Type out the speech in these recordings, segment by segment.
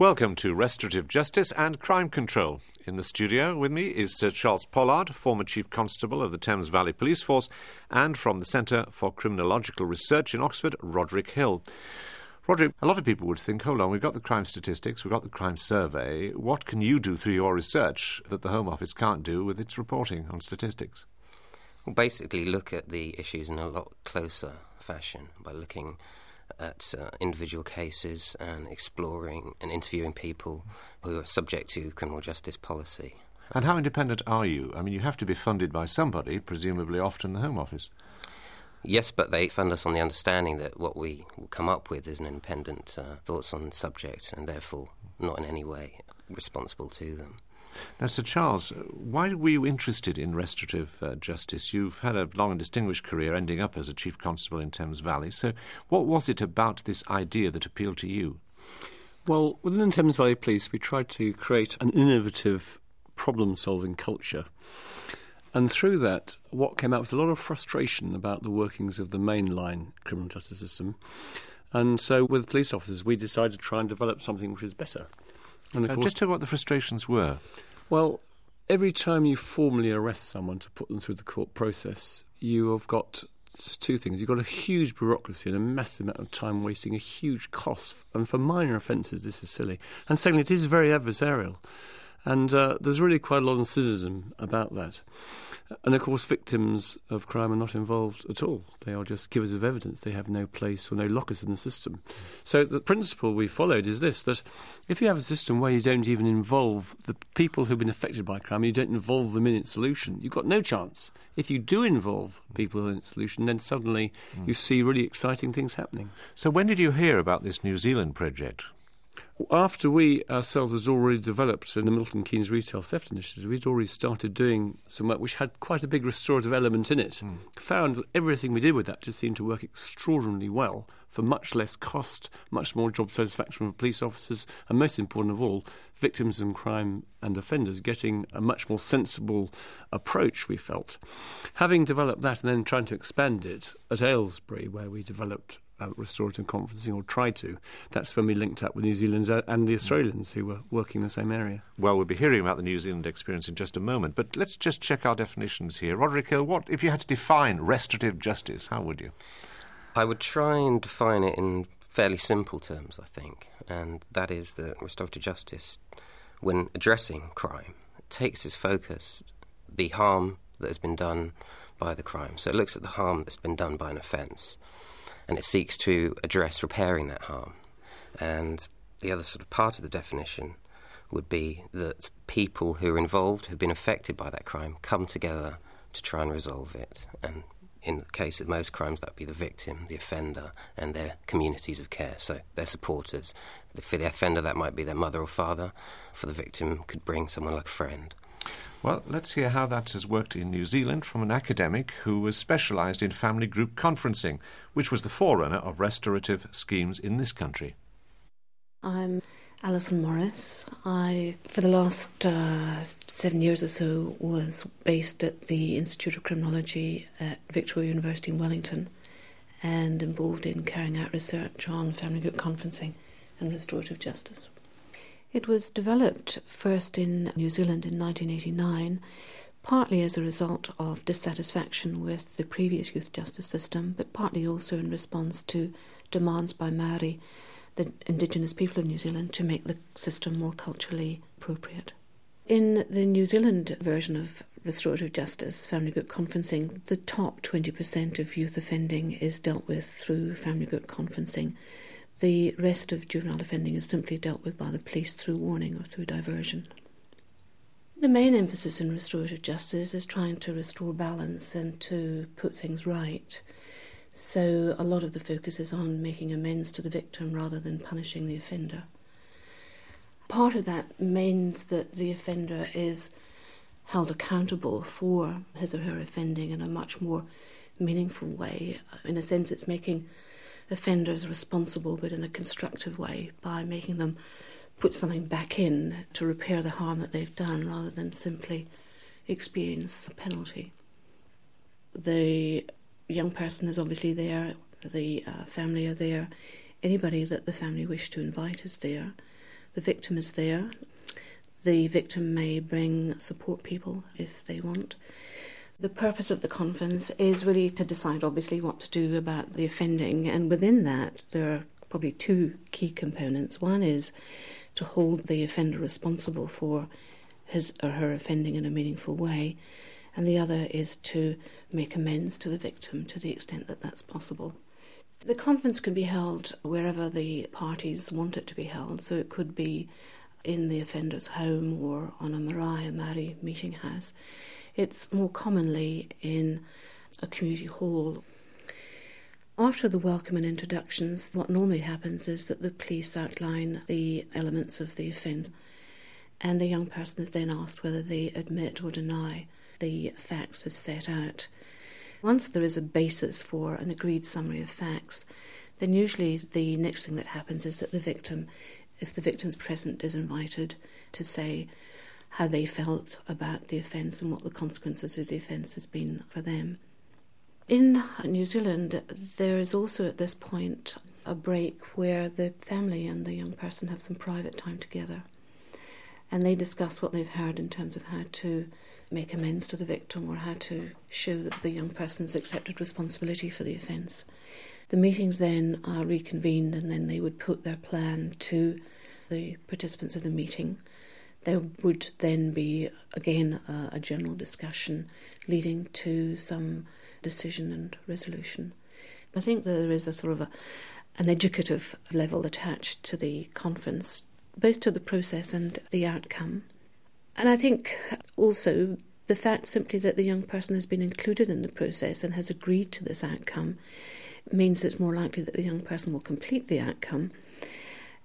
Welcome to Restorative Justice and Crime Control. In the studio with me is Sir Charles Pollard, former Chief Constable of the Thames Valley Police Force, and from the Centre for Criminological Research in Oxford, Roderick Hill. Roderick, a lot of people would think, hold on, we've got the crime statistics, we've got the crime survey. What can you do through your research that the Home Office can't do with its reporting on statistics? Well, basically, look at the issues in a lot closer fashion by looking at uh, individual cases and exploring and interviewing people who are subject to criminal justice policy. And how independent are you? I mean, you have to be funded by somebody, presumably often the Home Office. Yes, but they fund us on the understanding that what we come up with is an independent uh, thoughts on the subject and therefore not in any way responsible to them. Now, Sir Charles, why were you interested in restorative uh, justice? You've had a long and distinguished career, ending up as a chief constable in Thames Valley. So, what was it about this idea that appealed to you? Well, within Thames Valley Police, we tried to create an innovative problem solving culture. And through that, what came out was a lot of frustration about the workings of the mainline criminal justice system. And so, with police officers, we decided to try and develop something which is better. And uh, just tell me what the frustrations were. Well, every time you formally arrest someone to put them through the court process, you have got two things. You've got a huge bureaucracy and a massive amount of time wasting, a huge cost. And for minor offences, this is silly. And secondly, it is very adversarial. And uh, there's really quite a lot of cynicism about that. And of course, victims of crime are not involved at all. They are just givers of evidence. They have no place or no locus in the system. So the principle we followed is this that if you have a system where you don't even involve the people who've been affected by crime, you don't involve them in its solution, you've got no chance. If you do involve people in its solution, then suddenly mm. you see really exciting things happening. So when did you hear about this New Zealand project? After we ourselves had already developed in the Milton Keynes Retail Theft Initiative, we'd already started doing some work which had quite a big restorative element in it. Mm. Found everything we did with that just seemed to work extraordinarily well for much less cost, much more job satisfaction for police officers, and most important of all, victims of crime and offenders getting a much more sensible approach, we felt. Having developed that and then trying to expand it at Aylesbury, where we developed uh, restorative conferencing or tried to. That's when we linked up with New Zealanders and the Australians who were working in the same area. Well, we'll be hearing about the New Zealand experience in just a moment, but let's just check our definitions here. Roderick Hill, what if you had to define restorative justice? How would you? I would try and define it in fairly simple terms, I think, and that is that restorative justice, when addressing crime, takes its focus the harm that has been done by the crime. So it looks at the harm that's been done by an offence and it seeks to address repairing that harm. And the other sort of part of the definition would be that people who are involved, who've been affected by that crime, come together to try and resolve it. And in the case of most crimes, that would be the victim, the offender, and their communities of care, so their supporters. For the offender, that might be their mother or father. For the victim, could bring someone like a friend. Well, let's hear how that has worked in New Zealand from an academic who was specialised in family group conferencing, which was the forerunner of restorative schemes in this country. I'm Alison Morris. I, for the last uh, seven years or so, was based at the Institute of Criminology at Victoria University in Wellington and involved in carrying out research on family group conferencing and restorative justice. It was developed first in New Zealand in 1989, partly as a result of dissatisfaction with the previous youth justice system, but partly also in response to demands by Maori, the indigenous people of New Zealand, to make the system more culturally appropriate. In the New Zealand version of restorative justice, family group conferencing, the top 20% of youth offending is dealt with through family group conferencing. The rest of juvenile offending is simply dealt with by the police through warning or through diversion. The main emphasis in restorative justice is trying to restore balance and to put things right. So a lot of the focus is on making amends to the victim rather than punishing the offender. Part of that means that the offender is held accountable for his or her offending in a much more meaningful way. In a sense, it's making offenders responsible, but in a constructive way by making them put something back in to repair the harm that they've done rather than simply experience the penalty. The young person is obviously there, the uh, family are there, anybody that the family wish to invite is there. The victim is there. The victim may bring support people if they want. The purpose of the conference is really to decide, obviously, what to do about the offending, and within that, there are probably two key components. One is to hold the offender responsible for his or her offending in a meaningful way, and the other is to make amends to the victim to the extent that that's possible. The conference can be held wherever the parties want it to be held, so it could be in the offender's home or on a Marae Maori meeting house. It's more commonly in a community hall after the welcome and introductions, what normally happens is that the police outline the elements of the offence, and the young person is then asked whether they admit or deny the facts as set out. Once there is a basis for an agreed summary of facts, then usually the next thing that happens is that the victim, if the victim's present, is invited to say how they felt about the offence and what the consequences of the offence has been for them. In New Zealand, there is also at this point a break where the family and the young person have some private time together. And they discuss what they've heard in terms of how to make amends to the victim or how to show that the young person's accepted responsibility for the offence. The meetings then are reconvened and then they would put their plan to the participants of the meeting. There would then be, again, a, a general discussion leading to some decision and resolution. I think there is a sort of a, an educative level attached to the conference, both to the process and the outcome. And I think also the fact simply that the young person has been included in the process and has agreed to this outcome means it's more likely that the young person will complete the outcome.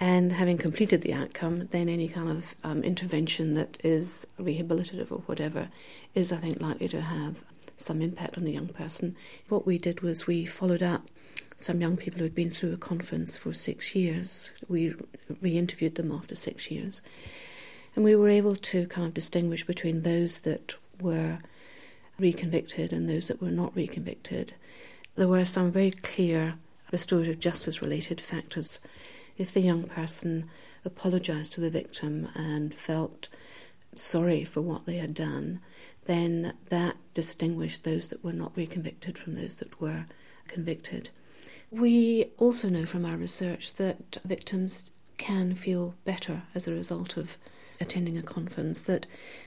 And having completed the outcome, then any kind of um, intervention that is rehabilitative or whatever is, I think, likely to have some impact on the young person. What we did was we followed up some young people who had been through a conference for six years. We re interviewed them after six years. And we were able to kind of distinguish between those that were reconvicted and those that were not reconvicted. There were some very clear restorative justice related factors. If the young person apologised to the victim and felt sorry for what they had done, then that distinguished those that were not reconvicted from those that were convicted. We also know from our research that victims can feel better as a result of attending a conference, that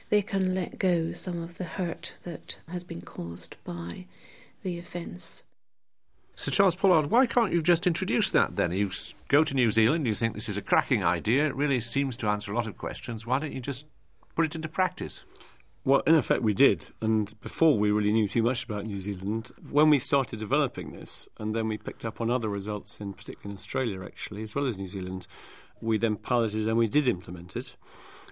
they can let go some of the hurt that has been caused by the offence. Sir Charles Pollard, why can't you just introduce that then? You go to New Zealand, you think this is a cracking idea, it really seems to answer a lot of questions. Why don't you just put it into practice? Well, in effect, we did. And before we really knew too much about New Zealand, when we started developing this, and then we picked up on other results, in particular in Australia, actually, as well as New Zealand, we then piloted and we did implement it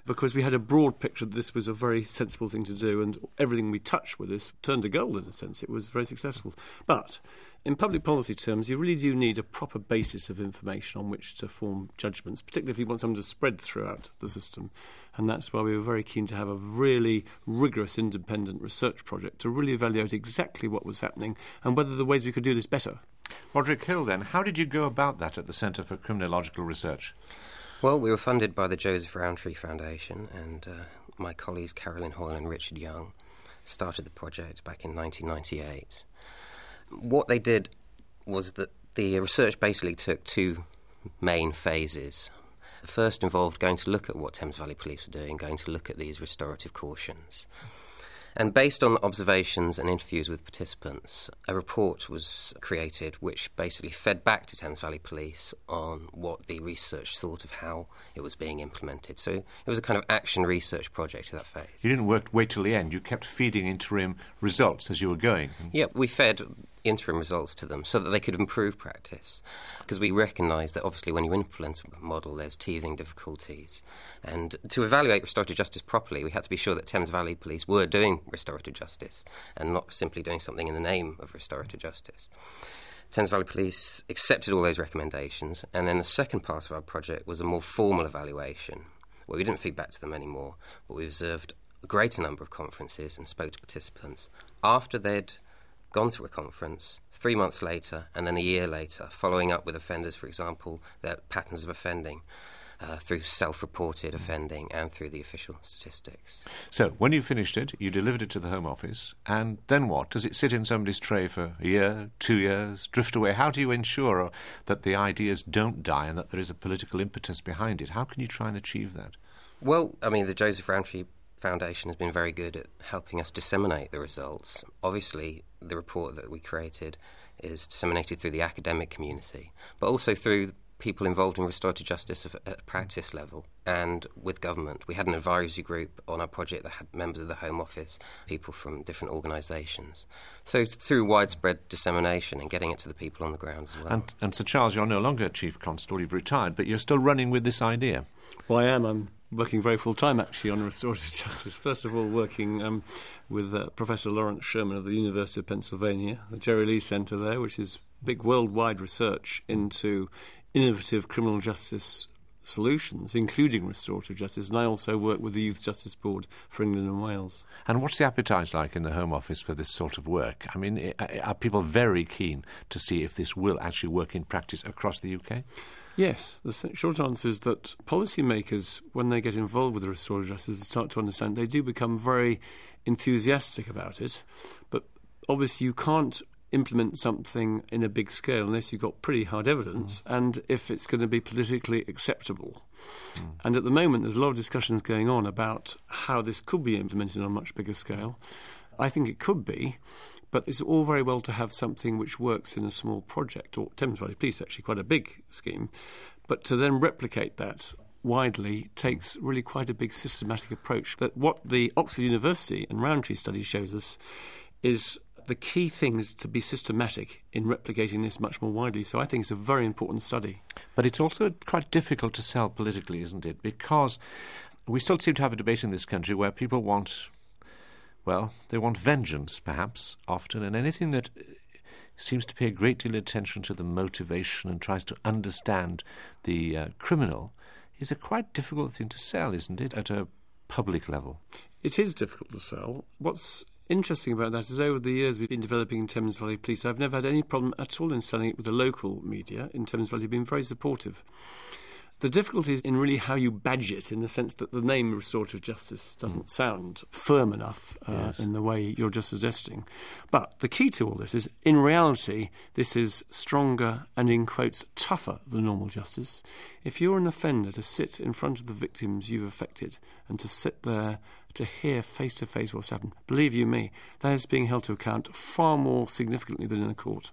because we had a broad picture that this was a very sensible thing to do, and everything we touched with this turned to gold in a sense. It was very successful. But in public policy terms, you really do need a proper basis of information on which to form judgments, particularly if you want something to spread throughout the system. And that's why we were very keen to have a really rigorous independent research project to really evaluate exactly what was happening and whether the ways we could do this better. Roderick Hill, then, how did you go about that at the Centre for Criminological Research? Well, we were funded by the Joseph Rowntree Foundation, and uh, my colleagues Carolyn Hoyle and Richard Young started the project back in 1998 what they did was that the research basically took two main phases. The first involved going to look at what Thames Valley Police were doing, going to look at these restorative cautions. And based on observations and interviews with participants, a report was created which basically fed back to Thames Valley Police on what the research thought of how it was being implemented. So it was a kind of action research project to that phase. You didn't work, wait till the end, you kept feeding interim results as you were going. Yeah, we fed interim results to them so that they could improve practice. Because we recognise that obviously when you implement a model, there's teething difficulties. And to evaluate restorative justice properly, we had to be sure that Thames Valley Police were doing restorative justice and not simply doing something in the name of restorative justice. Thames Valley Police accepted all those recommendations, and then the second part of our project was a more formal evaluation, where we didn't feed back to them anymore, but we observed a greater number of conferences and spoke to participants after they'd gone to a conference three months later and then a year later, following up with offenders, for example, their patterns of offending. uh, through self reported offending and through the official statistics. So, when you finished it, you delivered it to the Home Office, and then what? Does it sit in somebody's tray for a year, two years, drift away? How do you ensure that the ideas don't die and that there is a political impetus behind it? How can you try and achieve that? Well, I mean, the Joseph Rowntree Foundation has been very good at helping us disseminate the results. Obviously, the report that we created is disseminated through the academic community, but also through people involved in restorative justice at practice level and with government. We had an advisory group on our project that had members of the Home Office, people from different organisations. So through widespread dissemination and getting it to the people on the ground as well. And, and Sir Charles, you're no longer Chief Constable, you've retired, but you're still running with this idea. Well, I am. I'm working very full time actually on restorative justice. First of all, working um, with uh, Professor Lawrence Sherman of the University of Pennsylvania, the Jerry Lee Centre there, which is big worldwide research into innovative criminal justice solutions, including restorative justice. And I also work with the Youth Justice Board for England and Wales. And what's the appetite like in the Home Office for this sort of work? I mean, are people very keen to see if this will actually work in practice across the UK? Yes, the short answer is that policymakers, when they get involved with the restorative justice, start to understand they do become very enthusiastic about it. But obviously, you can't implement something in a big scale unless you've got pretty hard evidence mm. and if it's going to be politically acceptable. Mm. And at the moment, there's a lot of discussions going on about how this could be implemented on a much bigger scale. I think it could be. But it's all very well to have something which works in a small project, or Thames Valley Police actually quite a big scheme, but to then replicate that widely takes really quite a big systematic approach. But what the Oxford University and Rowntree study shows us is the key thing is to be systematic in replicating this much more widely. So I think it's a very important study. But it's also quite difficult to sell politically, isn't it? Because we still seem to have a debate in this country where people want well, they want vengeance, perhaps, often, and anything that seems to pay a great deal of attention to the motivation and tries to understand the uh, criminal is a quite difficult thing to sell, isn't it, at a public level? It is difficult to sell. What's interesting about that is over the years we've been developing in Thames Valley Police, I've never had any problem at all in selling it with the local media in Thames Valley, been very supportive. The difficulty is in really how you badge it, in the sense that the name restorative justice doesn't mm. sound firm enough uh, yes. in the way you're just suggesting. But the key to all this is, in reality, this is stronger and, in quotes, tougher than normal justice. If you're an offender, to sit in front of the victims you've affected and to sit there to hear face to face what's happened, believe you me, that is being held to account far more significantly than in a court.